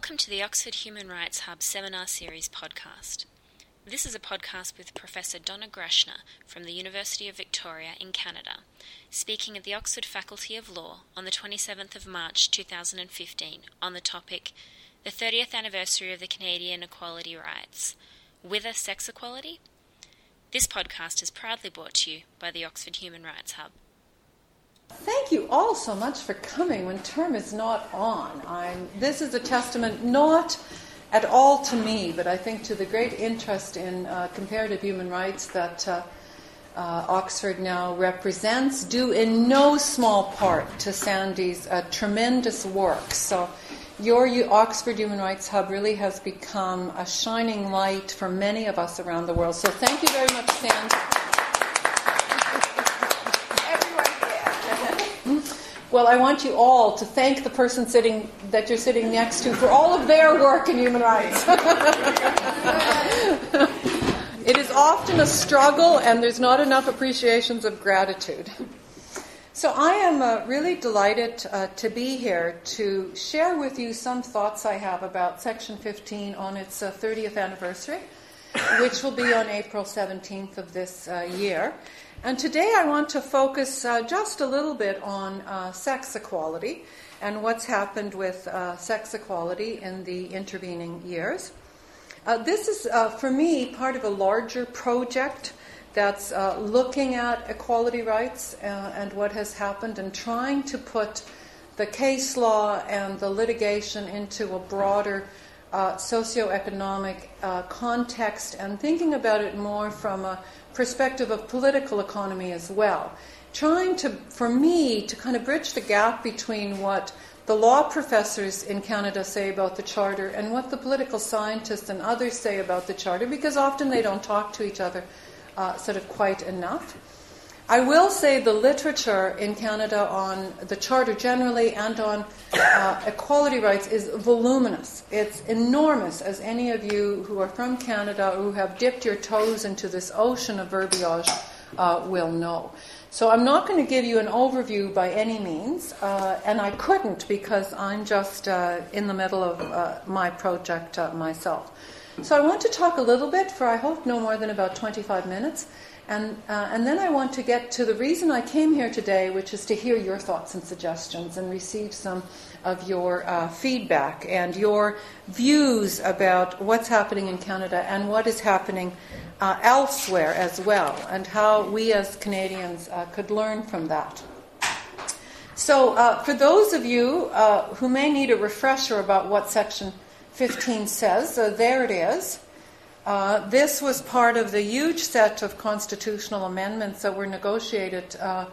Welcome to the Oxford Human Rights Hub Seminar Series podcast. This is a podcast with Professor Donna Greschner from the University of Victoria in Canada, speaking at the Oxford Faculty of Law on the 27th of March 2015 on the topic The 30th Anniversary of the Canadian Equality Rights Wither Sex Equality? This podcast is proudly brought to you by the Oxford Human Rights Hub. Thank you all so much for coming when term is not on. I'm, this is a testament not at all to me, but I think to the great interest in uh, comparative human rights that uh, uh, Oxford now represents, due in no small part to Sandy's uh, tremendous work. So, your Oxford Human Rights Hub really has become a shining light for many of us around the world. So, thank you very much, Sandy. Well, I want you all to thank the person sitting that you're sitting next to for all of their work in human rights. it is often a struggle, and there's not enough appreciations of gratitude. So, I am uh, really delighted uh, to be here to share with you some thoughts I have about Section 15 on its uh, 30th anniversary, which will be on April 17th of this uh, year. And today I want to focus uh, just a little bit on uh, sex equality and what's happened with uh, sex equality in the intervening years. Uh, this is, uh, for me, part of a larger project that's uh, looking at equality rights and what has happened and trying to put the case law and the litigation into a broader socioeconomic context and thinking about it more from a perspective of political economy as well. Trying to, for me, to kind of bridge the gap between what the law professors in Canada say about the Charter and what the political scientists and others say about the Charter, because often they don't talk to each other uh, sort of quite enough. I will say the literature in Canada on the Charter generally and on uh, equality rights is voluminous. It's enormous, as any of you who are from Canada who have dipped your toes into this ocean of verbiage uh, will know. So I'm not going to give you an overview by any means, uh, and I couldn't because I'm just uh, in the middle of uh, my project uh, myself. So I want to talk a little bit for I hope no more than about 25 minutes and, uh, and then I want to get to the reason I came here today, which is to hear your thoughts and suggestions and receive some of your uh, feedback and your views about what's happening in Canada and what is happening uh, elsewhere as well, and how we as Canadians uh, could learn from that. So, uh, for those of you uh, who may need a refresher about what Section 15 says, there it is. Uh, this was part of the huge set of constitutional amendments that were negotiated uh,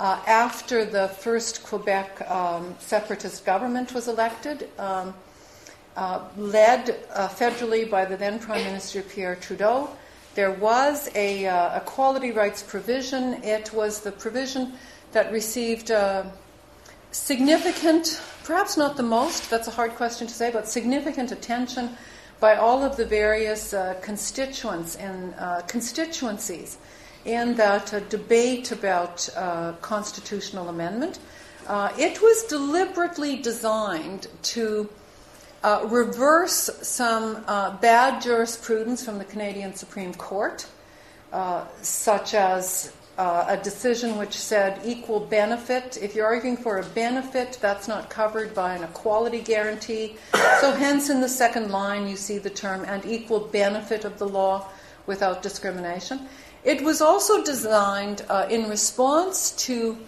uh, after the first Quebec um, separatist government was elected, um, uh, led uh, federally by the then Prime Minister Pierre Trudeau. There was a equality rights provision. It was the provision that received significant, perhaps not the most, that's a hard question to say, but significant attention by all of the various uh, constituents and uh, constituencies in that uh, debate about uh, constitutional amendment. Uh, it was deliberately designed to reverse some bad jurisprudence from the Canadian Supreme Court, such as uh, a decision which said equal benefit. If you're arguing for a benefit, that's not covered by an equality guarantee. So, hence, in the second line, you see the term and equal benefit of the law without discrimination. It was also designed uh, in response to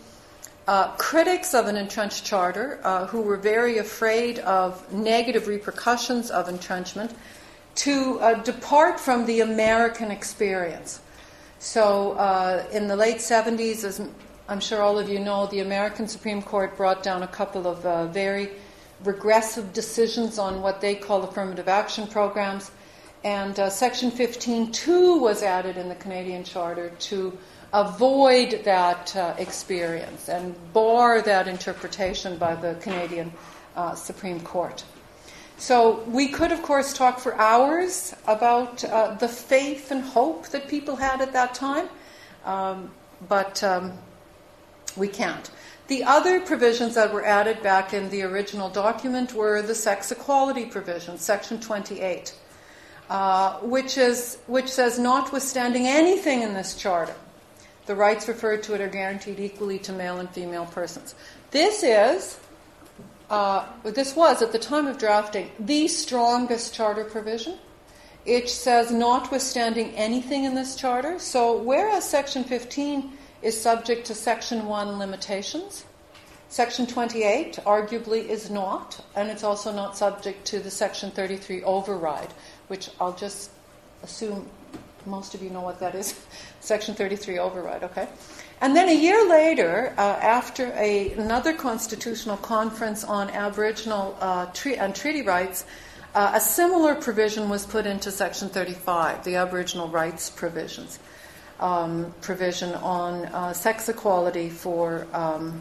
uh, critics of an entrenched charter uh, who were very afraid of negative repercussions of entrenchment to uh, depart from the American experience. So, uh, in the late 70s, as I'm sure all of you know, the American Supreme Court brought down a couple of uh, very regressive decisions on what they call affirmative action programs. And uh, Section 15.2 was added in the Canadian Charter to avoid that uh, experience and bar that interpretation by the Canadian uh, Supreme Court. So we could, of course, talk for hours about uh, the faith and hope that people had at that time, um, but um, we can't. The other provisions that were added back in the original document were the sex equality provision, Section 28, uh, which, is, which says, notwithstanding anything in this charter, the rights referred to it are guaranteed equally to male and female persons. This is, uh, this was at the time of drafting, the strongest charter provision. It says, notwithstanding anything in this charter. So, whereas Section 15 is subject to Section 1 limitations. Section 28 arguably is not, and it's also not subject to the Section 33 override, which I'll just assume most of you know what that is. Section 33 override, okay? And then a year later, uh, after a, another constitutional conference on Aboriginal uh, tre- and treaty rights, uh, a similar provision was put into Section 35, the Aboriginal rights provisions um, provision on uh, sex equality for um,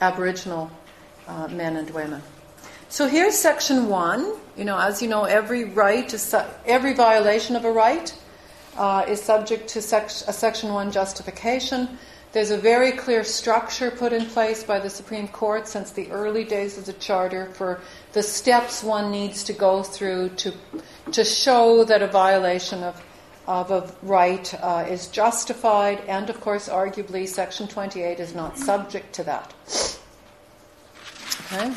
Aboriginal uh, men and women. So here's section one. You know, as you know, every right is su- every violation of a right uh, is subject to sec- a section one justification. There's a very clear structure put in place by the Supreme Court since the early days of the Charter for the steps one needs to go through to to show that a violation of of a right uh, is justified, and of course, arguably, Section 28 is not subject to that. Okay?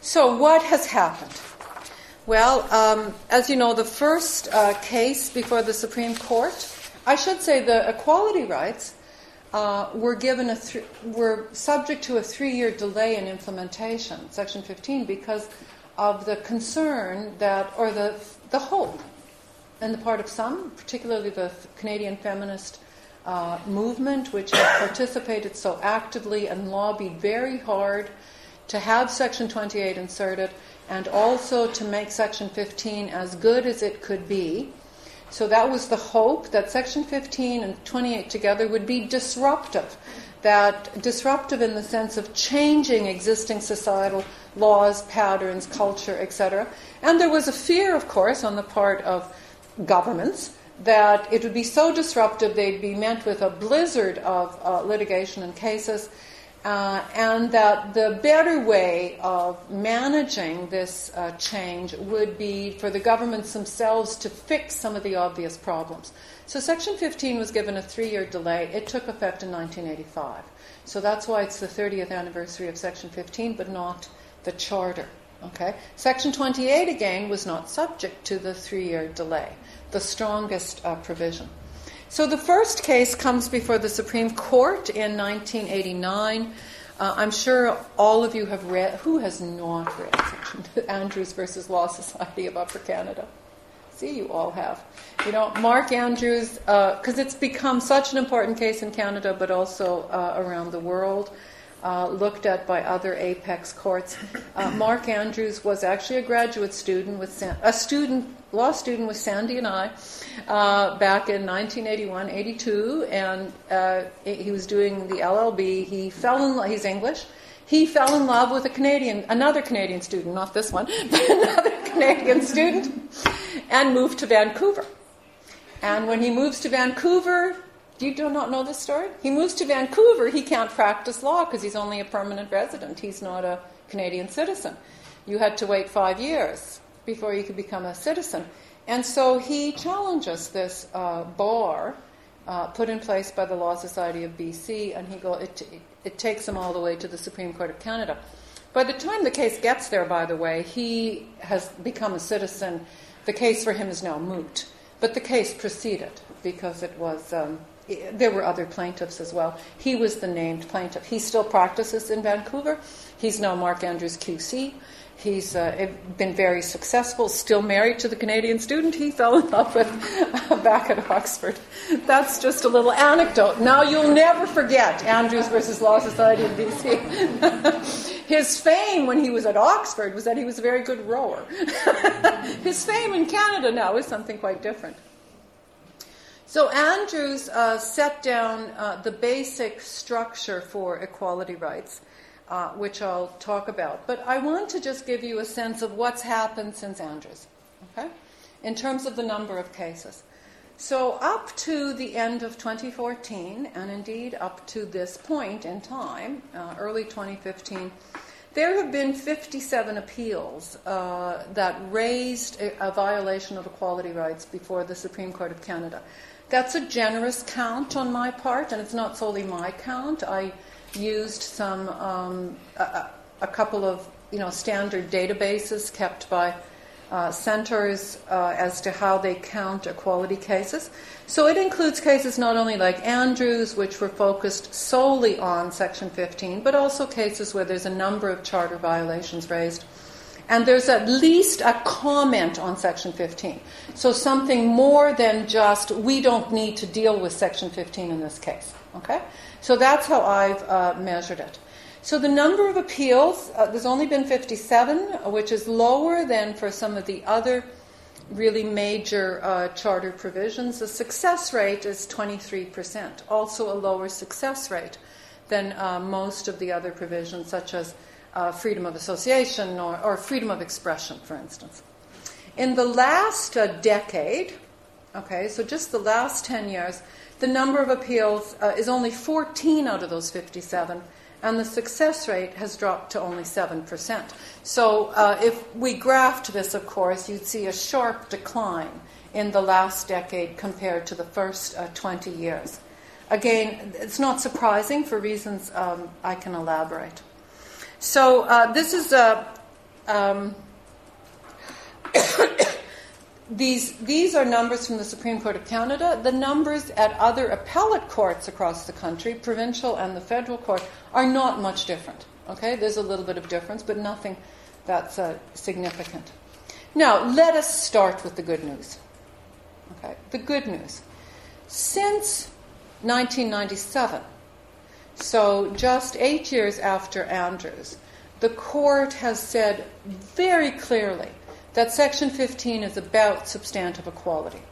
So, what has happened? Well, um, as you know, the first uh, case before the Supreme Court, I should say the equality rights uh, were given a th- were subject to a three-year delay in implementation, Section 15, because of the concern that, or the the hope on the part of some, particularly the Canadian feminist uh, movement, which has participated so actively and lobbied very hard to have Section 28 inserted and also to make Section 15 as good as it could be. So that was the hope that Section 15 and 28 together would be disruptive. That disruptive in the sense of changing existing societal laws, patterns, culture, etc. And there was a fear, of course, on the part of governments that it would be so disruptive they'd be met with a blizzard of uh, litigation and cases, uh, and that the better way of managing this uh, change would be for the governments themselves to fix some of the obvious problems. So, Section 15 was given a three year delay. It took effect in 1985. So, that's why it's the 30th anniversary of Section 15, but not the Charter. Okay? Section 28, again, was not subject to the three year delay the strongest uh, provision. So the first case comes before the Supreme Court in 1989. Uh, I'm sure all of you have read, who has not read Andrews versus Law Society of Upper Canada? See, you all have. You know, Mark Andrews, because uh, it's become such an important case in Canada, but also uh, around the world uh, looked at by other apex courts. Uh, Mark Andrews was actually a graduate student with San- a student law student with Sandy and I uh, back in 1981, 82, and uh, he was doing the LLB. He fell in love. He's English. He fell in love with a Canadian, another Canadian student, not this one, but another Canadian student, and moved to Vancouver. And when he moves to Vancouver, you do not know this story? He moves to Vancouver. He can't practice law because he's only a permanent resident. He's not a Canadian citizen. You had to wait five years before you could become a citizen. And so he challenges this uh, bar uh, put in place by the Law Society of BC, and he go, it, it, takes him all the way to the Supreme Court of Canada. By the time the case gets there, by the way, he has become a citizen. The case for him is now moot. But the case proceeded because it was um, there were other plaintiffs as well. He was the named plaintiff. He still practices in Vancouver. He's now Mark Andrews QC. He's uh, been very successful, still married to the Canadian student he fell in love with back at Oxford. That's just a little anecdote. Now you'll never forget Andrews versus Law Society in BC. His fame when he was at Oxford was that he was a very good rower. His fame in Canada now is something quite different. So Andrews uh, set down uh, the basic structure for equality rights, uh, which I'll talk about. But I want to just give you a sense of what's happened since Andrews, okay? In terms of the number of cases. So, up to the end of 2014, and indeed up to this point in time, uh, early 2015, there have been 57 appeals uh, that raised a, a, violation of equality rights before the Supreme Court of Canada. That's a generous count on my part, and it's not solely my count. I used some um, a, a, couple of you know standard databases kept by uh, centers uh, as to how they count equality cases. So it includes cases not only like Andrews, which were focused solely on Section 15, but also cases where there's a number of charter violations raised. And there's at least a comment on Section 15. So something more than just, we don't need to deal with Section 15 in this case. Okay? So that's how I've uh, measured it. So the number of appeals, uh, there's only been 57, which is lower than for some of the other really major uh, charter provisions. The success rate is 23%, also a lower success rate than uh, most of the other provisions, such as uh, freedom of association or, or, freedom of expression, for instance. In the last uh, decade, okay, so just the last 10 years, the number of appeals uh, is only 14 out of those 57 and the success rate has dropped to only 7%. So, uh, if we graphed this, of course, you'd see a sharp decline in the last decade compared to the first uh, 20 years. Again, it's not surprising for reasons um, I can elaborate. So, uh, this is a. Um, these, these are numbers from the Supreme Court of Canada. The numbers at other appellate courts across the country, provincial and the federal court, are not much different. Okay, there's a little bit of difference, but nothing that's uh, significant. Now, let us start with the good news. Okay, the good news. Since 1997, so just eight years after Andrews, the court has said very clearly that Section 15 is about substantive equality.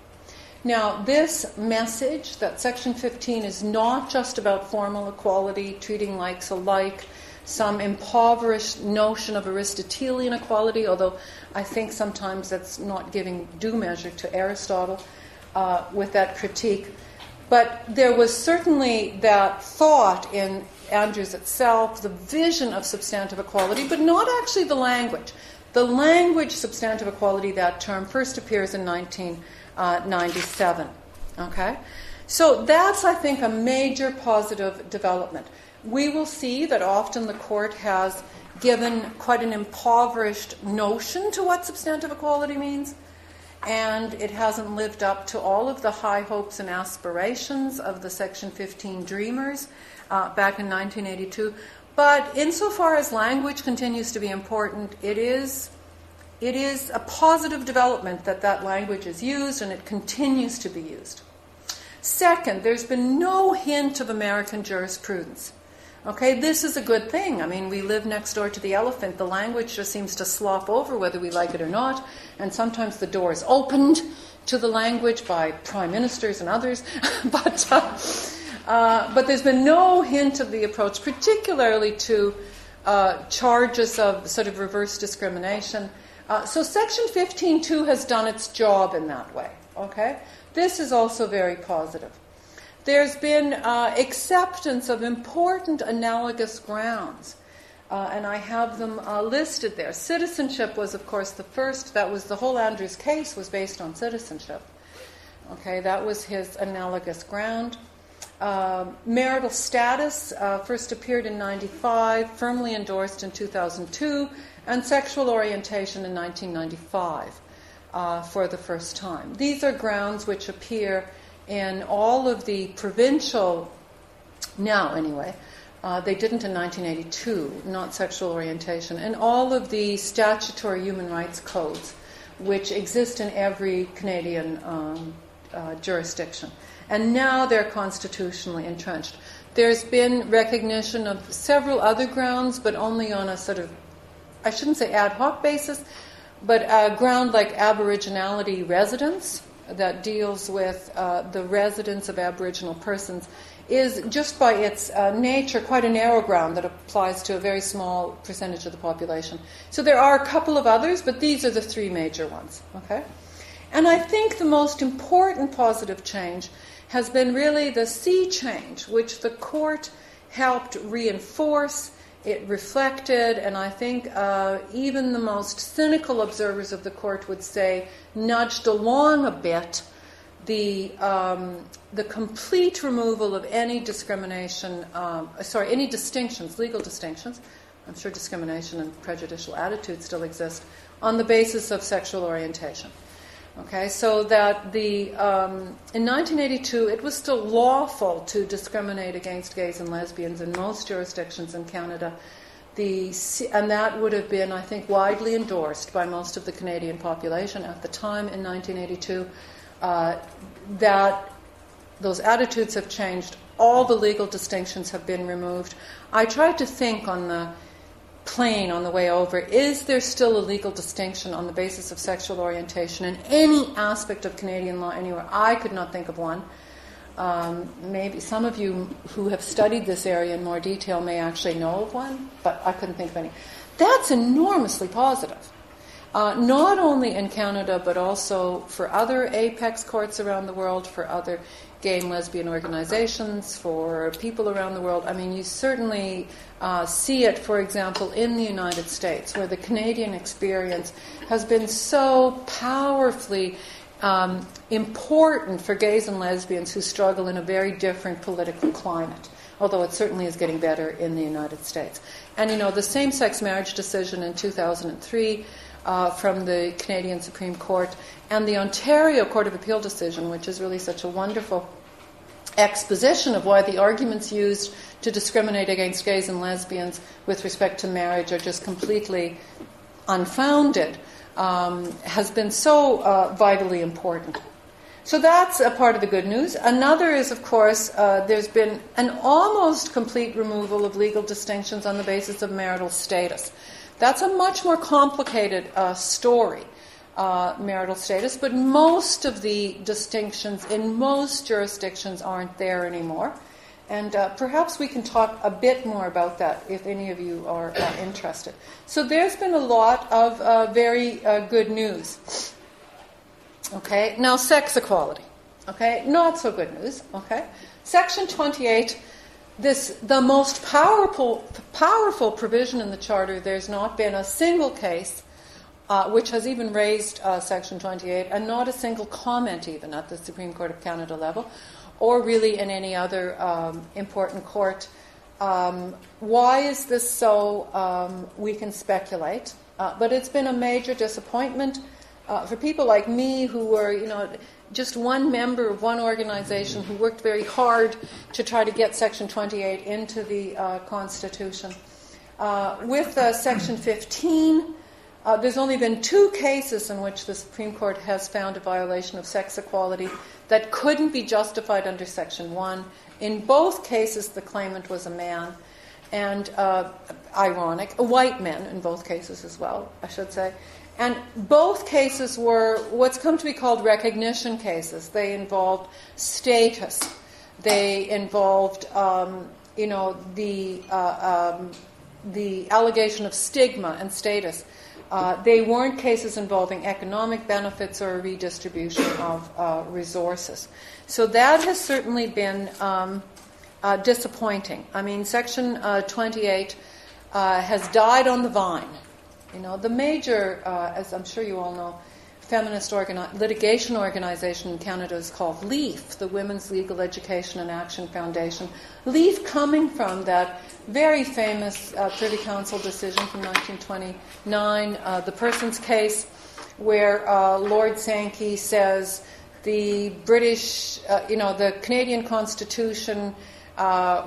Now, this message that Section 15 is not just about formal equality, treating likes alike, some impoverished notion of Aristotelian equality, although I think sometimes that's not giving due measure to Aristotle uh, with that critique. But there was certainly that thought in Andrews itself, the vision of substantive equality, but not actually the language. The language substantive equality, that term, first appears in 1997. Uh, okay? So that's, I think, a major positive development. We will see that often the court has given quite an impoverished notion to what substantive equality means, and it hasn't lived up to all of the high hopes and aspirations of the Section 15 dreamers uh, back in 1982. But insofar as language continues to be important, it is, it is a positive development that that language is used and it continues to be used. Second, there's been no hint of American jurisprudence. Okay, this is a good thing. I mean, we live next door to the elephant. The language just seems to slop over whether we like it or not, and sometimes the door is opened to the language by prime ministers and others. but uh, uh, but there's been no hint of the approach, particularly to uh, charges of sort of reverse discrimination. Uh, so Section 15.2 has done its job in that way. Okay, this is also very positive. There's been uh, acceptance of important analogous grounds. Uh, and I have them uh, listed there. Citizenship was, of course, the first. That was the whole Andrews case was based on citizenship. Okay, that was his analogous ground. Uh, marital status uh, first appeared in 95, firmly endorsed in 2002, and sexual orientation in 1995 uh, for the first time. These are grounds which appear in all of the provincial, now anyway, uh, they didn't in 1982, not sexual orientation, and all of the statutory human rights codes which exist in every Canadian um, uh, jurisdiction and now they're constitutionally entrenched. There's been recognition of several other grounds, but only on a sort of, I shouldn't say ad hoc basis, but a ground like Aboriginality residence that deals with uh, the residence of Aboriginal persons is just by its uh, nature quite a narrow ground that applies to a very small percentage of the population. So there are a couple of others, but these are the three major ones. Okay. And I think the most important positive change has been really the sea change, which the court helped reinforce. It reflected, and I think uh, even the most cynical observers of the court would say, nudged along a bit the, um, the complete removal of any discrimination, um, sorry, any distinctions, legal distinctions. I'm sure discrimination and prejudicial attitudes still exist on the basis of sexual orientation. Okay, so that the um, in 1982 it was still lawful to discriminate against gays and lesbians in most jurisdictions in Canada. The, and that would have been, I think, widely endorsed by most of the Canadian population at the time in 1982. Uh, that those attitudes have changed. All the legal distinctions have been removed. I tried to think on the plane on the way over is there still a legal distinction on the basis of sexual orientation in any aspect of Canadian law anywhere? I could not think of one. Um, maybe some of you who have studied this area in more detail may actually know of one, but I couldn't think of any. That's enormously positive. Uh, not only in Canada, but also for other apex courts around the world, for other gay and lesbian organizations, for people around the world. I mean, you certainly uh, see it, for example, in the United States, where the Canadian experience has been so powerfully um, important for gays and lesbians who struggle in a very different political climate, although it certainly is getting better in the United States. And you know, the same sex marriage decision in 2003 uh, from the Canadian Supreme Court and the Ontario Court of Appeal decision, which is really such a wonderful exposition of why the arguments used to discriminate against gays and lesbians with respect to marriage are just completely unfounded, um, has been so uh, vitally important. So that's a part of the good news. Another is, of course, uh, there's been an almost complete removal of legal distinctions on the basis of marital status. That's a much more complicated uh, story, uh, marital status, but most of the distinctions in most jurisdictions aren't there anymore. And uh, perhaps we can talk a bit more about that if any of you are uh, interested. So there's been a lot of uh, very uh, good news. Okay, now sex equality. Okay, not so good news. Okay, Section 28 this the most powerful powerful provision in the charter. There's not been a single case uh, which has even raised uh, Section 28, and not a single comment even at the Supreme Court of Canada level, or really in any other um, important court. Um, why is this so? Um, we can speculate, uh, but it's been a major disappointment uh, for people like me who were, you know just one member of one organization who worked very hard to try to get Section 28 into the uh, Constitution. Uh, with uh, Section 15, uh, there's only been two cases in which the Supreme Court has found a violation of sex equality that couldn't be justified under Section 1. In both cases, the claimant was a man, and uh, ironic, a white man in both cases as well, I should say. And both cases were what's come to be called recognition cases. They involved status. They involved, um, you know, the uh, um, the allegation of stigma and status. Uh, they weren't cases involving economic benefits or redistribution of uh, resources. So that has certainly been um, uh, disappointing. I mean, Section uh, 28 uh, has died on the vine. You know, the major, uh, as I'm sure you all know, feminist organi- litigation organization in Canada is called LEAF, the Women's Legal Education and Action Foundation. LEAF coming from that very famous uh, Privy Council decision from 1929, uh, the Persons case, where uh, Lord Sankey says the British, uh, you know, the Canadian Constitution uh,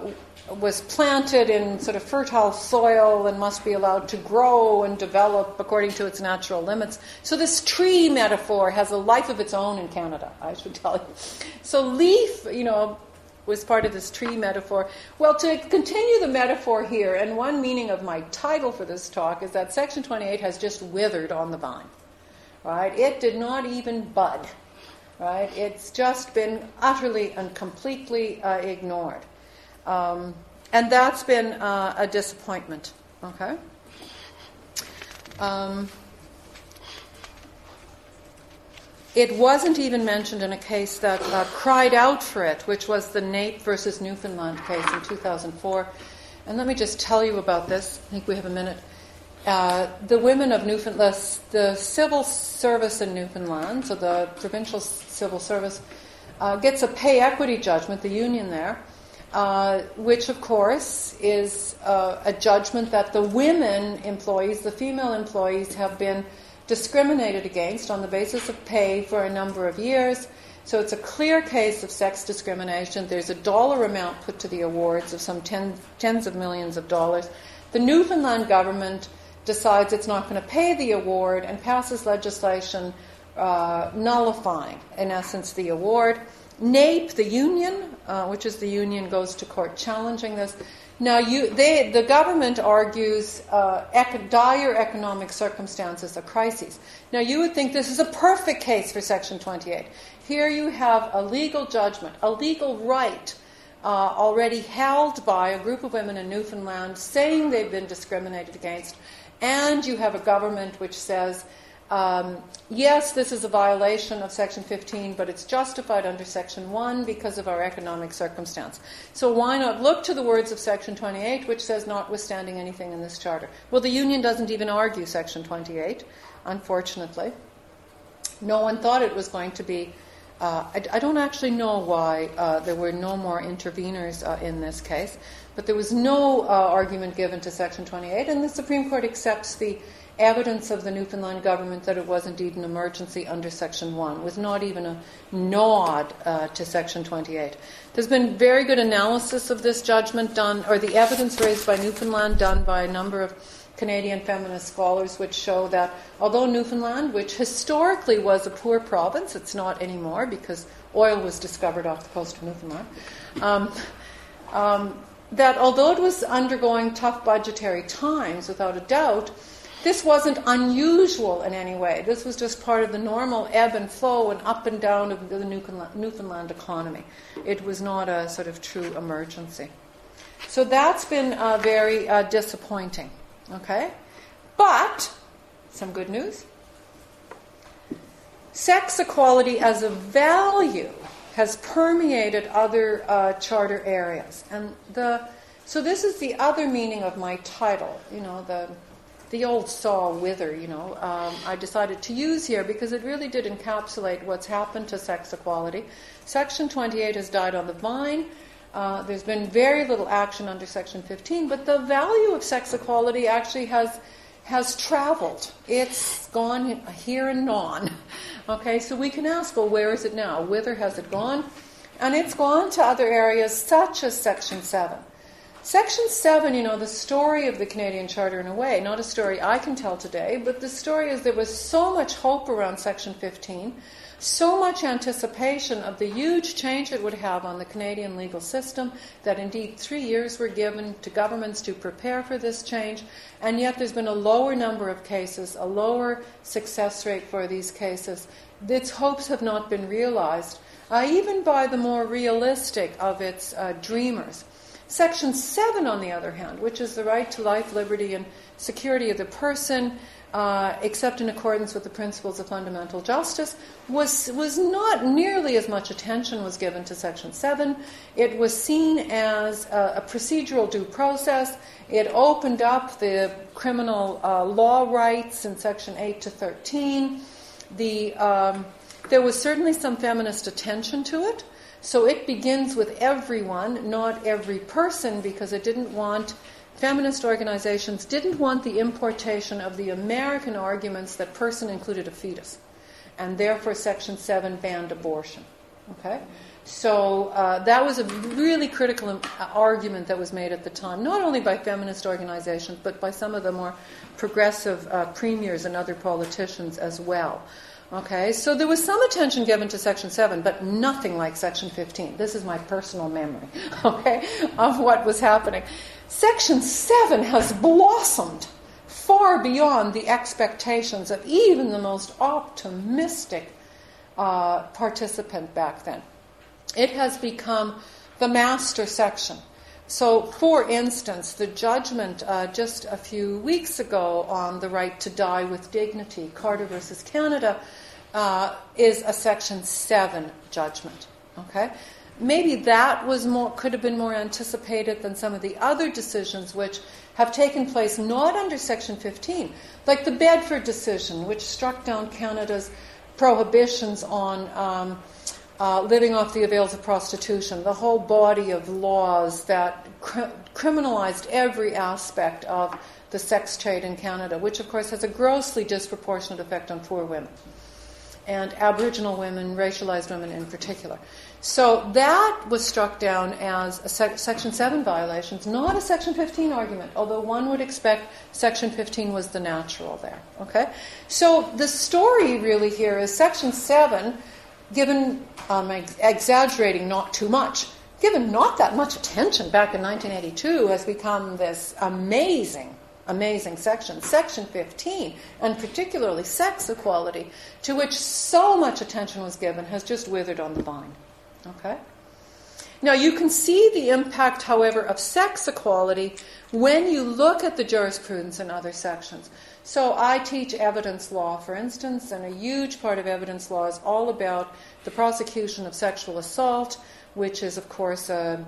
was planted in sort of fertile soil and must be allowed to grow and develop according to its natural limits. So, this tree metaphor has a life of its own in Canada, I should tell you. So, leaf, you know, was part of this tree metaphor. Well, to continue the metaphor here, and one meaning of my title for this talk is that Section 28 has just withered on the vine. Right? It did not even bud. Right? It's just been utterly and completely uh, ignored. Um, and that's been uh, a disappointment. Okay? Um, it wasn't even mentioned in a case that uh, cried out for it, which was the NAPE versus Newfoundland case in 2004. And let me just tell you about this. I think we have a minute. Uh, the women of Newfoundland, the civil service in Newfoundland, so the provincial civil service, uh, gets a pay equity judgment, the union there, uh, which of course is uh, a judgment that the women employees, the female employees, have been discriminated against on the basis of pay for a number of years. So it's a clear case of sex discrimination. There's a dollar amount put to the awards of some ten, tens of millions of dollars. The Newfoundland government decides it's not going to pay the award and passes legislation uh, nullifying, in essence, the award. NAPE, the union, uh, which is the union, goes to court challenging this. Now, you, they, the government argues uh, ec- dire economic circumstances, a crisis. Now, you would think this is a perfect case for Section 28. Here you have a legal judgment, a legal right uh, already held by a group of women in Newfoundland saying they've been discriminated against, and you have a government which says um, yes, this is a violation of Section 15, but it's justified under Section 1 because of our economic circumstance. So why not look to the words of Section 28, which says, notwithstanding anything in this charter? Well, the union doesn't even argue Section 28, unfortunately. No one thought it was going to be. Uh, I, I, don't actually know why uh, there were no more interveners uh, in this case, but there was no uh, argument given to Section 28, and the Supreme Court accepts the evidence of the Newfoundland government that it was indeed an emergency under Section 1, with not even a nod uh, to Section 28. There's been very good analysis of this judgment done, or the evidence raised by Newfoundland done by a number of Canadian feminist scholars, which show that although Newfoundland, which historically was a poor province, it's not anymore because oil was discovered off the coast of Newfoundland. Um, um, that although it was undergoing tough budgetary times, without a doubt, this wasn't unusual in any way. This was just part of the normal ebb and flow and up and down of the Newfoundland economy. It was not a sort of true emergency. So that's been uh, very uh, disappointing. Okay? But, some good news. Sex equality as a value has permeated other uh, charter areas. And the, so this is the other meaning of my title, you know, the the old saw wither, you know, um, I decided to use here because it really did encapsulate what's happened to sex equality. Section 28 has died on the vine. Uh, there's been very little action under Section 15, but the value of sex equality actually has has traveled. It's gone here and non. Okay, so we can ask, well, where is it now? Whither has it gone? And it's gone to other areas such as Section 7. Section 7, you know, the story of the Canadian Charter in a way, not a story I can tell today, but the story is there was so much hope around Section 15, so much anticipation of the huge change it would have on the Canadian legal system that indeed three years were given to governments to prepare for this change, and yet there's been a lower number of cases, a lower success rate for these cases. Its hopes have not been realized, uh, even by the more realistic of its uh, dreamers. Section 7, on the other hand, which is the right to life, liberty, and security of the person, uh, except in accordance with the principles of fundamental justice, was, was not nearly as much attention was given to Section 7. It was seen as a, a procedural due process. It opened up the criminal uh, law rights in Section 8 to 13. The, um, there was certainly some feminist attention to it. So it begins with everyone, not every person, because it didn't want, feminist organizations didn't want the importation of the American arguments that person included a fetus. And therefore, Section 7 banned abortion. Okay? So uh, that was a really critical uh, argument that was made at the time, not only by feminist organizations, but by some of the more progressive uh, premiers and other politicians as well. Okay, so there was some attention given to Section 7, but nothing like Section 15. This is my personal memory, okay, of what was happening. Section 7 has blossomed far beyond the expectations of even the most optimistic uh, participant back then. It has become the master section. So, for instance, the judgment uh, just a few weeks ago on the right to die with dignity, Carter versus Canada, uh, is a Section 7 judgment. Okay? Maybe that was more, could have been more anticipated than some of the other decisions which have taken place not under Section 15, like the Bedford decision, which struck down Canada's prohibitions on um, uh, living off the avails of prostitution, the whole body of laws that cr- criminalized every aspect of the sex trade in Canada, which of course has a grossly disproportionate effect on poor women and Aboriginal women, racialized women in particular. So that was struck down as a sec- Section 7 violation, not a Section 15 argument, although one would expect Section 15 was the natural there. Okay? So the story really here is Section 7, given, um, exaggerating not too much, given not that much attention back in 1982, has become this amazing amazing section, Section 15, and particularly sex equality, to which so much attention was given, has just withered on the vine. Okay? Now, you can see the impact, however, of sex equality when you look at the jurisprudence in other sections. So, I teach evidence law, for instance, and a huge part of evidence law is all about the prosecution of sexual assault, which is, of course, a,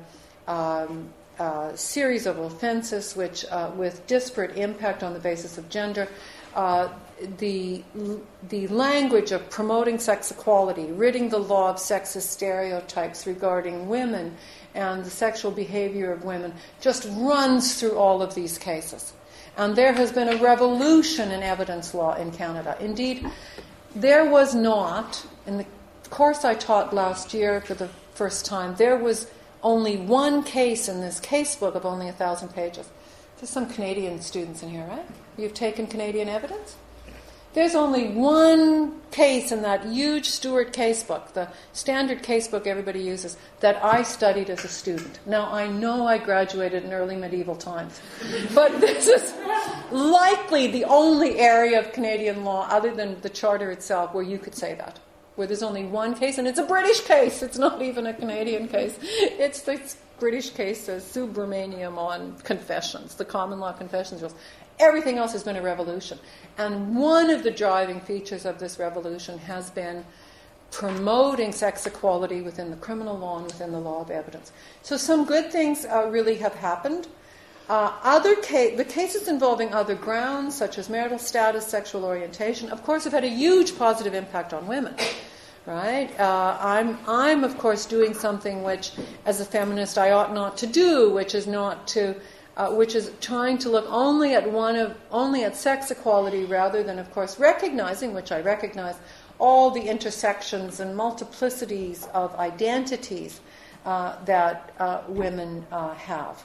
um, uh, series of offenses which, uh, with disparate impact on the basis of gender, uh, the, the language of promoting sex equality, ridding the law of sexist stereotypes regarding women and the sexual behavior of women, just runs through all of these cases. And there has been a revolution in evidence law in Canada. Indeed, there was not, in the course I taught last year for the first time, there was only one case in this casebook of only a thousand pages. There's some Canadian students in here, right? You've taken Canadian evidence? There's only one case in that huge Stuart casebook, the standard casebook everybody uses, that I studied as a student. Now, I know I graduated in early medieval times, but this is likely the only area of Canadian law, other than the Charter itself, where you could say that where there's only one case, and it's a British case. It's not even a Canadian case. It's the British case, the Subramaniam on confessions, the common law confessions rules. Everything else has been a revolution. And one of the driving features of this revolution has been promoting sex equality within the criminal law and within the law of evidence. So some good things uh, really have happened. Uh, other ca- the cases involving other grounds, such as marital status, sexual orientation, of course, have had a huge positive impact on women right? Uh, I'm, I'm, of course, doing something which, as a feminist, I ought not to do, which is not to, uh, which is trying to look only at one of, only at sex equality rather than, of course, recognizing, which I recognize, all the intersections and multiplicities of identities uh, that uh, women uh, have.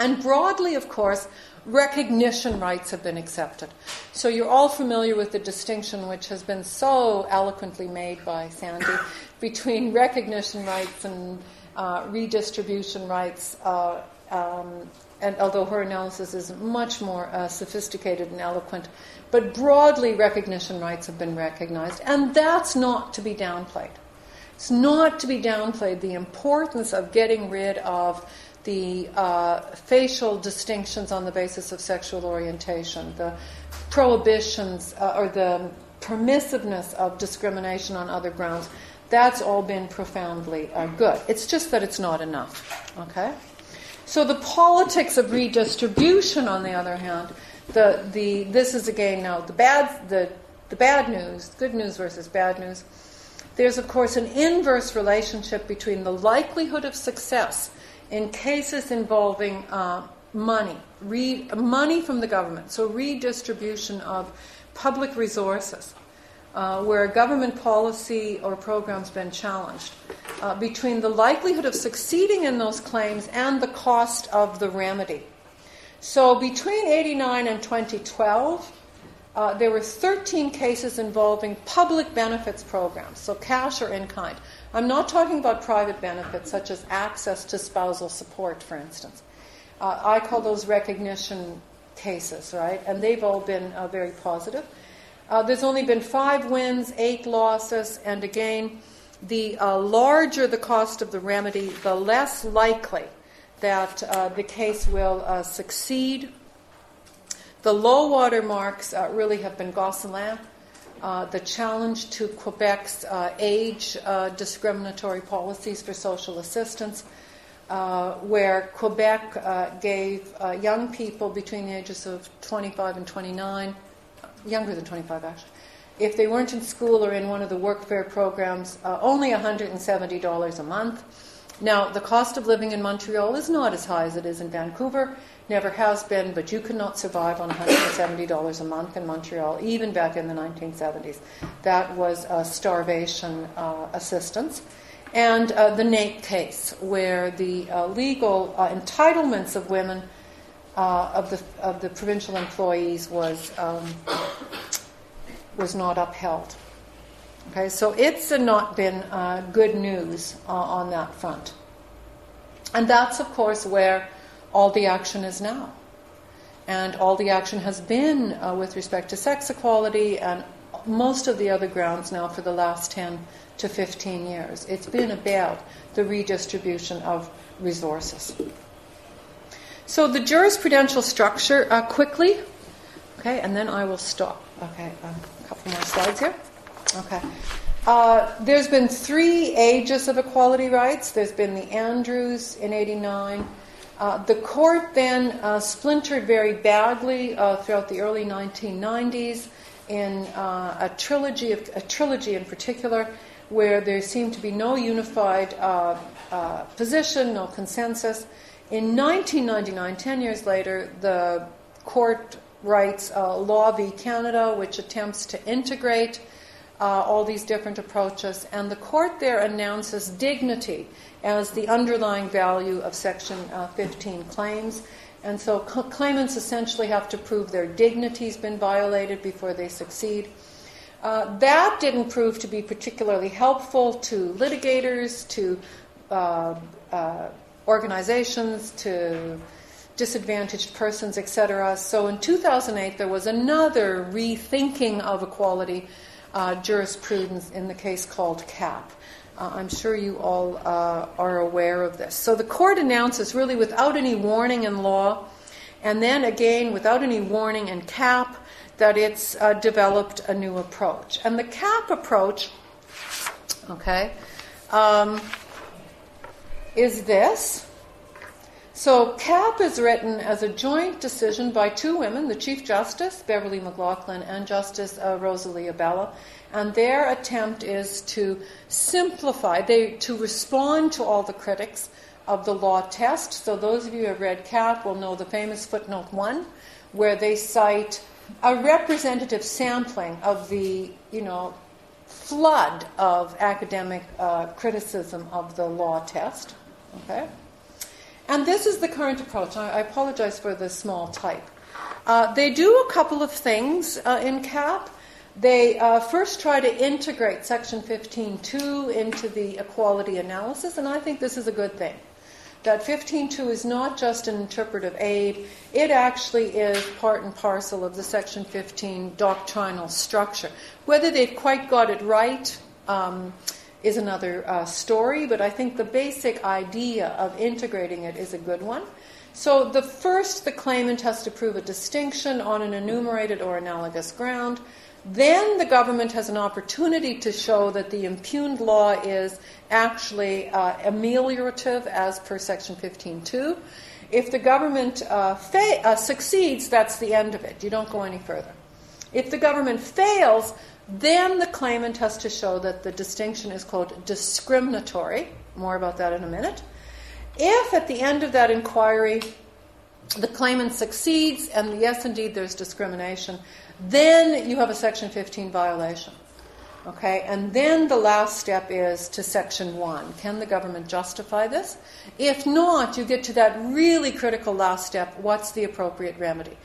And broadly, of course, recognition rights have been accepted. So you're all familiar with the distinction which has been so eloquently made by Sandy between recognition rights and uh, redistribution rights. Uh, um, and although her analysis is much more uh, sophisticated and eloquent, but broadly recognition rights have been recognized, and that's not to be downplayed. It's not to be downplayed the importance of getting rid of the uh, facial distinctions on the basis of sexual orientation, the prohibitions uh, or the permissiveness of discrimination on other grounds, that's all been profoundly uh, good. It's just that it's not enough. Okay? So the politics of redistribution, on the other hand, the, the, this is again now the bad, the, the bad news, good news versus bad news. There's, of course, an inverse relationship between the likelihood of success in cases involving uh, money, re- money from the government, so redistribution of public resources, uh, where government policy or program's been challenged, uh, between the likelihood of succeeding in those claims and the cost of the remedy. So between 89 and 2012, uh, there were 13 cases involving public benefits programs, so cash or in kind. I'm not talking about private benefits such as access to spousal support, for instance. Uh, I call those recognition cases, right? And they've all been uh, very positive. Uh, there's only been five wins, eight losses, and again, the uh, larger the cost of the remedy, the less likely that uh, the case will uh, succeed. The low water marks really have been Gosselin uh, the challenge to Quebec's uh, age uh, discriminatory policies for social assistance, uh, where Quebec uh, gave uh, young people between the ages of 25 and 29, younger than 25 actually, if they weren't in school or in one of the workfare programs, only $170 a month. Now, the cost of living in Montreal is not as high as it is in Vancouver, never has been, but you could not survive on $170 a month in Montreal, even back in the 1970s. That was a starvation uh, assistance. And uh, the NAIC case, where the uh, legal uh, entitlements of women, uh, of, the, of the provincial employees, was, um, was not upheld. Okay, so it's not been uh, good news uh, on that front. And that's, of course, where all the action is now. And all the action has been uh, with respect to sex equality and most of the other grounds now for the last 10 to 15 years. It's been about the redistribution of resources. So, the jurisprudential structure, uh, quickly, okay, and then I will stop. Okay, a couple more slides here. Okay. Uh, there's been three ages of equality rights. There's been the Andrews in 89. Uh, the court then uh, splintered very badly uh, throughout the early 1990s in uh, a trilogy, of, a trilogy in particular, where there seemed to be no unified uh, position, no consensus. In 1999, 10 years later, the court writes Law v. Canada, which attempts to integrate uh, all these different approaches, and the court there announces dignity as the underlying value of Section uh, 15 claims. And so cl- claimants essentially have to prove their dignity's been violated before they succeed. Uh, that didn't prove to be particularly helpful to litigators, to uh, uh, organizations, to disadvantaged persons, etc. So in 2008, there was another rethinking of equality uh, jurisprudence in the case called Kapp. Uh, I'm sure you all uh, are aware of this. So the court announces, really without any warning in law, and then again without any warning in Kapp, that it's uh, developed a new approach. And the Kapp approach, okay, um, is this. So, Kapp is written as a joint decision by two women, the Chief Justice, Beverley McLachlin, and Justice uh, Rosalie Abella. And their attempt is to simplify, they, to respond to all the critics of the law test. So, those of you who have read Kapp will know the famous footnote one, where they cite a representative sampling of the, you know, flood of academic uh, criticism of the law test. Okay? And this is the current approach. I, I apologize for the small type. Uh, they do a couple of things uh, in Kapp. They uh, first try to integrate Section 15.2 into the equality analysis, and I think this is a good thing. That 15.2 is not just an interpretive aid, it actually is part and parcel of the Section 15 doctrinal structure. Whether they've quite got it right, um, is another uh, story, but I think the basic idea of integrating it is a good one. So, the first, the claimant has to prove a distinction on an enumerated or analogous ground. Then the government has an opportunity to show that the impugned law is actually uh, ameliorative as per Section 15.2. If the government uh, fa- uh, succeeds, that's the end of it. You don't go any further. If the government fails, then the claimant has to show that the distinction is, quote, discriminatory. More about that in a minute. If at the end of that inquiry the claimant succeeds and yes, indeed, there's discrimination, then you have a Section 15 violation. Okay, and then the last step is to Section 1. Can the government justify this? If not, you get to that really critical last step what's the appropriate remedy?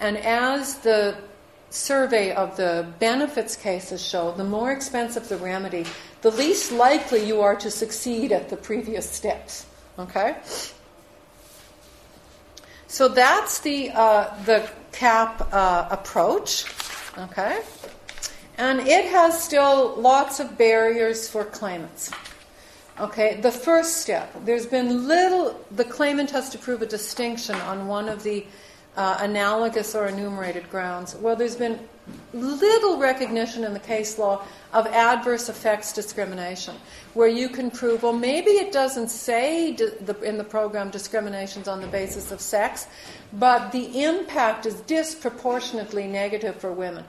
And as the survey of the benefits cases show, the more expensive the remedy, the least likely you are to succeed at the previous steps. Okay? So that's the, uh, the Kapp uh, approach. Okay? And it has still lots of barriers for claimants. Okay, the first step, there's been little, the claimant has to prove a distinction on one of the uh, analogous or enumerated grounds? Well, there's been little recognition in the case law of adverse effects discrimination, where you can prove, well, maybe it doesn't say in the program discriminations on the basis of sex, but the impact is disproportionately negative for women.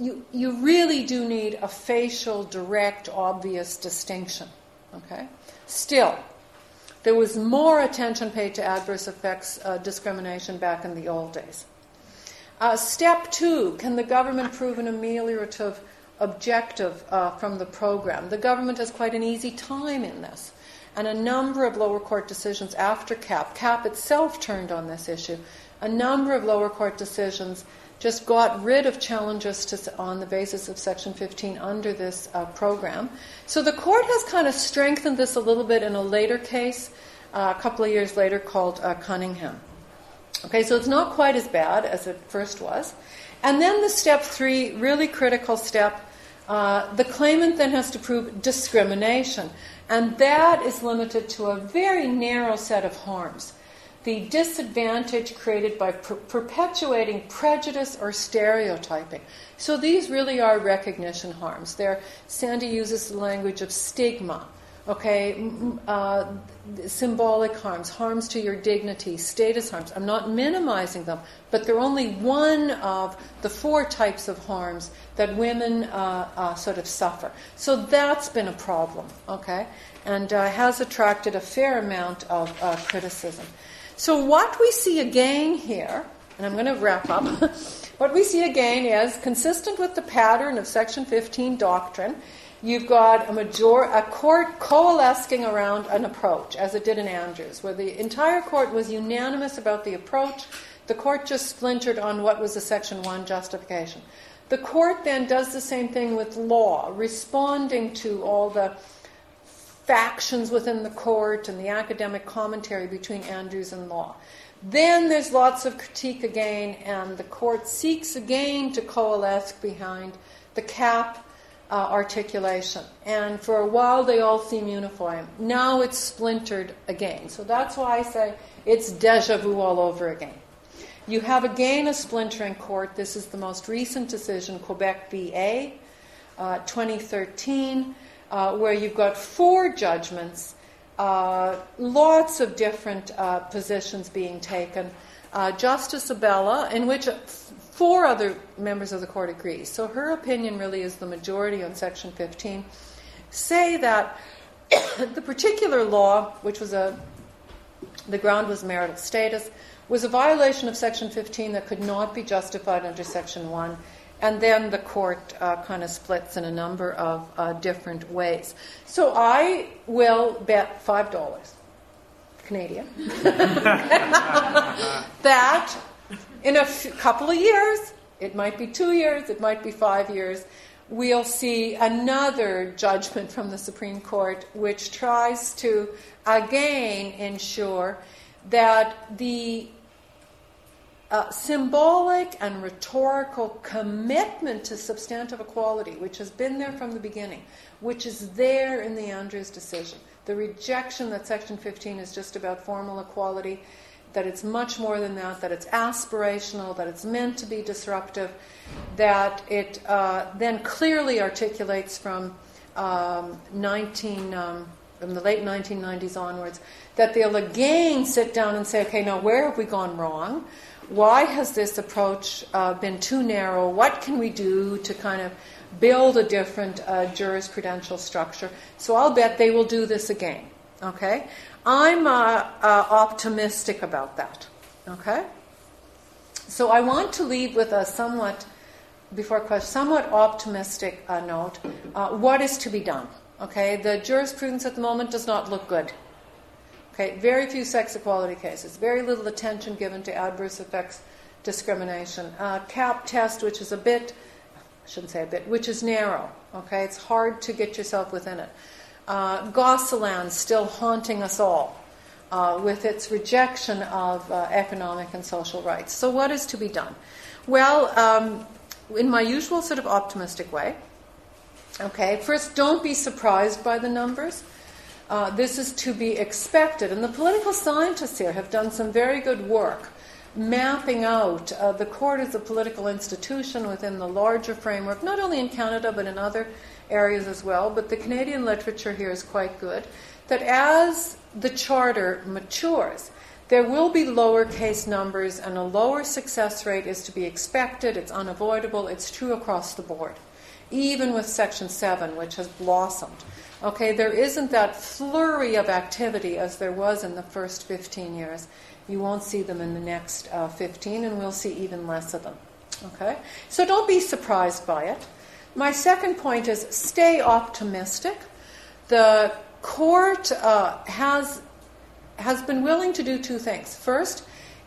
You, you really do need a facial, direct, obvious distinction. Okay? Still, there was more attention paid to adverse effects uh, discrimination back in the old days. Uh, step two can the government prove an ameliorative objective uh, from the program? The government has quite an easy time in this. And a number of lower court decisions after Kapp, Kapp itself turned on this issue, a number of lower court decisions just got rid of challenges to, on the basis of Section 15 under this uh, program. So the court has kind of strengthened this a little bit in a later case, uh, a couple of years later, called uh, Cunningham. Okay, so it's not quite as bad as it first was. And then the step three, really critical step, uh, the claimant then has to prove discrimination. And that is limited to a very narrow set of harms. The disadvantage created by per- perpetuating prejudice or stereotyping. So these really are recognition harms. There, Sandy uses the language of stigma okay, uh, symbolic harms, harms to your dignity, status harms. I'm not minimizing them, but they're only one of the four types of harms that women uh, uh, sort of suffer. So that's been a problem, okay, and uh, has attracted a fair amount of uh, criticism. So what we see again here, and I'm going to wrap up. what we see again is consistent with the pattern of Section 15 doctrine you've got a, major, a court coalescing around an approach, as it did in Andrews, where the entire court was unanimous about the approach. The court just splintered on what was the Section 1 justification. The court then does the same thing with law, responding to all the factions within the court and the academic commentary between Andrews and law. Then there's lots of critique again, and the court seeks again to coalesce behind the Kapp uh, articulation. And for a while, they all seem uniform. Now it's splintered again. So that's why I say it's deja vu all over again. You have again a splintering court. This is the most recent decision, Quebec VA, uh, 2013, uh, where you've got four judgments, uh, lots of different uh, positions being taken. Uh, Justice Abella, in which four other members of the court agree. So her opinion really is the majority on Section 15. Say that the particular law, which was a the ground was marital status, was a violation of Section 15 that could not be justified under Section 1. And then the court uh, kind of splits in a number of uh, different ways. So I will bet $5 Canadian that in a f- couple of years, it might be two years, it might be five years, we'll see another judgment from the Supreme Court which tries to again ensure that the uh, symbolic and rhetorical commitment to substantive equality, which has been there from the beginning, which is there in the Andrews decision, the rejection that Section 15 is just about formal equality, that it's much more than that, that it's aspirational, that it's meant to be disruptive, that it uh, then clearly articulates from um, 19, um, from the late 1990s onwards, that they'll again sit down and say, okay, now where have we gone wrong? Why has this approach uh, been too narrow? What can we do to kind of build a different uh, jurisprudential structure? So I'll bet they will do this again. Okay? I'm uh, uh, optimistic about that. Okay? So I want to leave with a somewhat, before question, somewhat optimistic uh, note. Uh, what is to be done? Okay? The jurisprudence at the moment does not look good. Okay? Very few sex equality cases, very little attention given to adverse effects discrimination. Uh, Kapp test, which is a bit, I shouldn't say a bit, which is narrow. Okay? It's hard to get yourself within it uh, Gosselin still haunting us all uh, with its rejection of uh, economic and social rights. So, what is to be done? Well, um, in my usual sort of optimistic way, okay, first, don't be surprised by the numbers. Uh, this is to be expected. And the political scientists here have done some very good work mapping out uh, the court as a political institution within the larger framework, not only in Canada but in other areas as well. But the Canadian literature here is quite good. That as the charter matures, there will be lower case numbers and a lower success rate is to be expected. It's unavoidable. It's true across the board, even with Section 7, which has blossomed. Okay, there isn't that flurry of activity as there was in the first 15 years. You won't see them in the next uh, 15, and we'll see even less of them. Okay, so don't be surprised by it. My second point is stay optimistic. The court uh, has has been willing to do two things. First,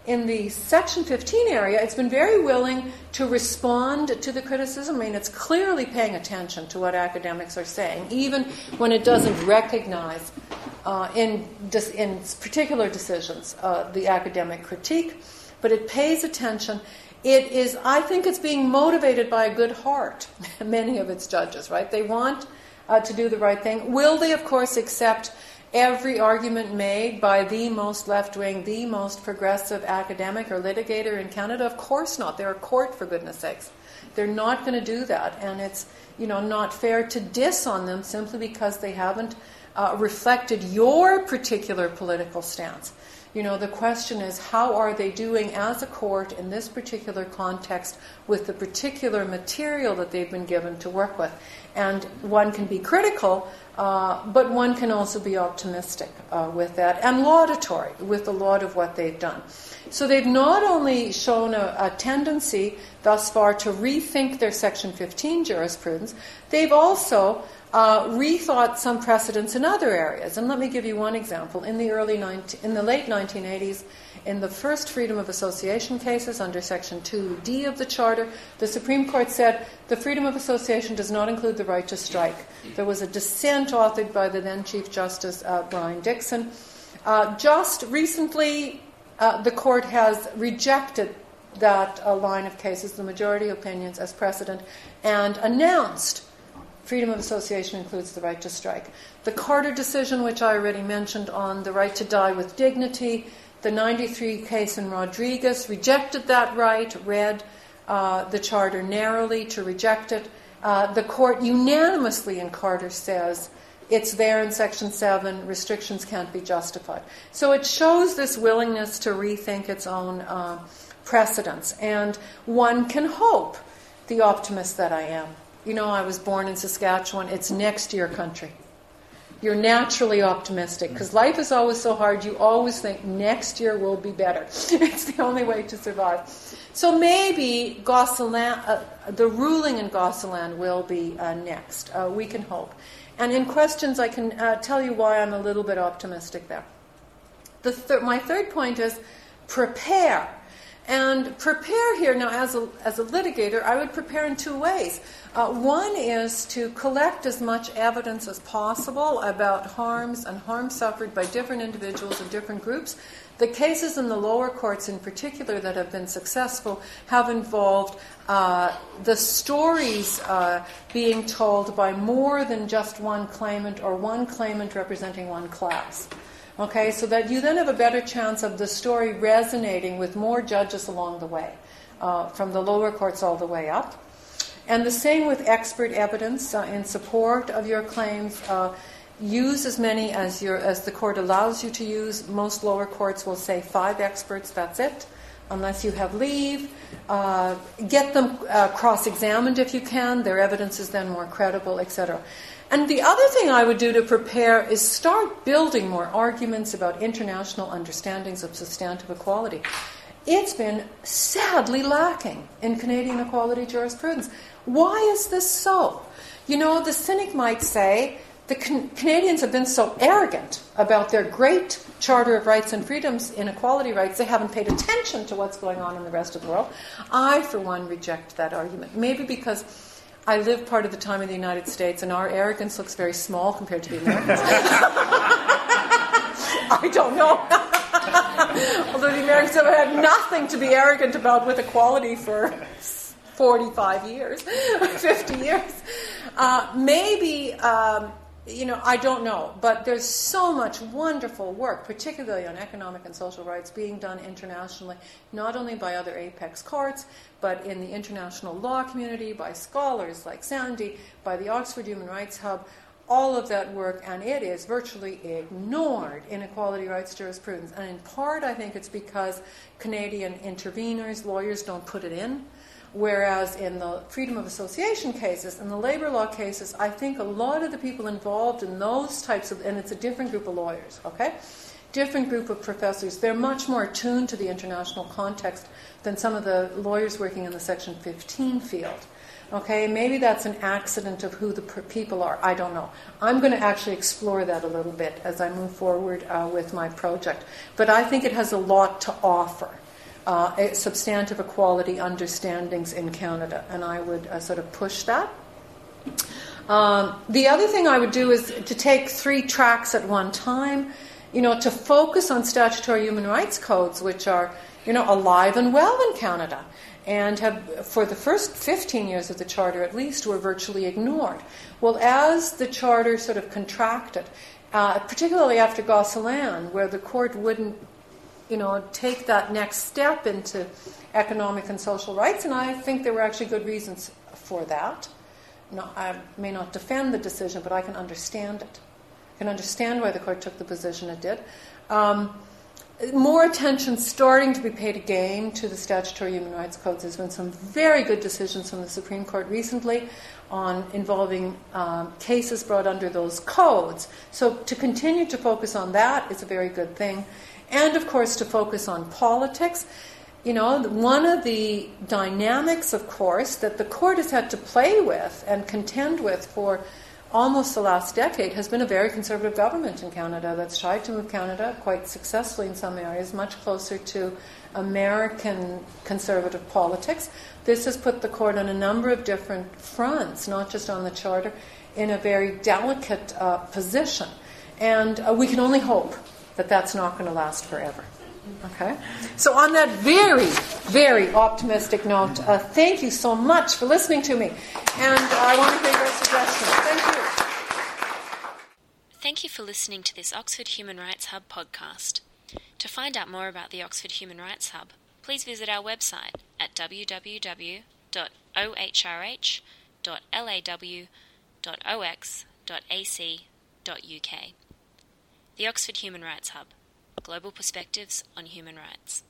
in the Section 15 area, it's been very willing to respond to the criticism. I mean, it's clearly paying attention to what academics are saying, even when it doesn't recognize uh, in, in particular decisions uh, the academic critique, but it pays attention. It is, I think, it's being motivated by a good heart. Many of its judges, right? They want uh, to do the right thing. Will they, of course, accept every argument made by the most left wing, the most progressive academic or litigator in Canada? Of course not. They're a court, for goodness sakes. They're not going to do that, and it's you know not fair to diss on them simply because they haven't uh, reflected your particular political stance. You know, the question is how are they doing as a court in this particular context with the particular material that they've been given to work with? And one can be critical, uh, but one can also be optimistic uh, with that and laudatory with a lot of what they've done. So they've not only shown a, a, tendency thus far to rethink their Section 15 jurisprudence, they've also uh, rethought some precedents in other areas. And let me give you one example. In the early 19, in the late 1980s, in the first freedom of association cases under Section 2D of the Charter, the Supreme Court said the freedom of association does not include the right to strike. There was a dissent authored by the then Chief Justice uh, Brian Dickson. Uh, just recently, uh, the court has rejected that uh, line of cases, the majority opinions, as precedent, and announced freedom of association includes the right to strike. The Carter decision, which I already mentioned on the right to die with dignity, the 93 case in Rodriguez rejected that right, read uh, the charter narrowly to reject it. Uh, the court unanimously in Carter says it's there in Section 7, restrictions can't be justified. So it shows this willingness to rethink its own uh, precedents. And one can hope, the optimist that I am. You know, I was born in Saskatchewan, it's next year country you're naturally optimistic because life is always so hard. You always think next year will be better. it's the only way to survive. So maybe Gosselin, uh, the ruling in Gosselin will be uh, next. Uh, we can hope. And in questions, I can uh, tell you why I'm a little bit optimistic there. The thir- my third point is prepare. And prepare here, now as a, as a litigator, I would prepare in two ways. Uh, one is to collect as much evidence as possible about harms and harm suffered by different individuals and different groups. The cases in the lower courts, in particular, that have been successful have involved uh, the stories uh, being told by more than just one claimant or one claimant representing one class. Okay, so that you then have a better chance of the story resonating with more judges along the way, uh, from the lower courts all the way up. And the same with expert evidence uh, in support of your claims. Uh, use as many as, your, as the court allows you to use. Most lower courts will say five experts, that's it, unless you have leave. Uh, get them uh, cross examined if you can, their evidence is then more credible, etc. And the other thing I would do to prepare is start building more arguments about international understandings of substantive equality. It's been sadly lacking in Canadian equality jurisprudence. Why is this so? You know, the cynic might say the Can- Canadians have been so arrogant about their great Charter of Rights and Freedoms in equality rights, they haven't paid attention to what's going on in the rest of the world. I, for one, reject that argument. Maybe because I live part of the time in the United States, and our arrogance looks very small compared to the Americans. I don't know. Although the Americans have had nothing to be arrogant about with equality for 45 years, 50 years. Uh, maybe um, you know, I don't know, but there's so much wonderful work, particularly on economic and social rights, being done internationally, not only by other apex courts, but in the international law community, by scholars like Sandy, by the Oxford Human Rights Hub, all of that work, and it is virtually ignored in equality rights jurisprudence. And in part, I think it's because Canadian interveners, lawyers, don't put it in. Whereas in the freedom of association cases and the labor law cases, I think a lot of the people involved in those types of, and it's a different group of lawyers, okay? Different group of professors. They're much more attuned to the international context than some of the lawyers working in the Section 15 field. Okay, maybe that's an accident of who the people are. I don't know. I'm going to actually explore that a little bit as I move forward uh, with my project. But I think it has a lot to offer uh, substantive equality understandings in Canada, and I would uh, sort of push that. Um, the other thing I would do is to take three tracks at one time, you know, to focus on statutory human rights codes, which are, you know, alive and well in Canada, and have, for the first 15 years of the Charter at least, were virtually ignored. Well, as the Charter sort of contracted, uh, particularly after Gosselin, where the court wouldn't you know, take that next step into economic and social rights, and I think there were actually good reasons for that. No, I may not defend the decision, but I can understand it. I can understand why the court took the position it did. Um, more attention starting to be paid again to the statutory human rights codes. There's been some very good decisions from the Supreme Court recently on involving um, cases brought under those codes. So to continue to focus on that is a very good thing and of course to focus on politics. You know, one of the dynamics, of course, that the court has had to play with and contend with for almost the last decade has been a very conservative government in Canada that's tried to move Canada quite successfully in some areas, much closer to American conservative politics. This has put the court on a number of different fronts, not just on the charter, in a very delicate uh, position. And uh, we can only hope that that's not going to last forever. Okay? So, on that very, very optimistic note, uh, thank you so much for listening to me. And I want to hear your suggestions. Thank you. Thank you for listening to this Oxford Human Rights Hub podcast. To find out more about the Oxford Human Rights Hub, please visit our website at www.ohrh.law.ox.ac.uk. The Oxford Human Rights Hub Global Perspectives on Human Rights.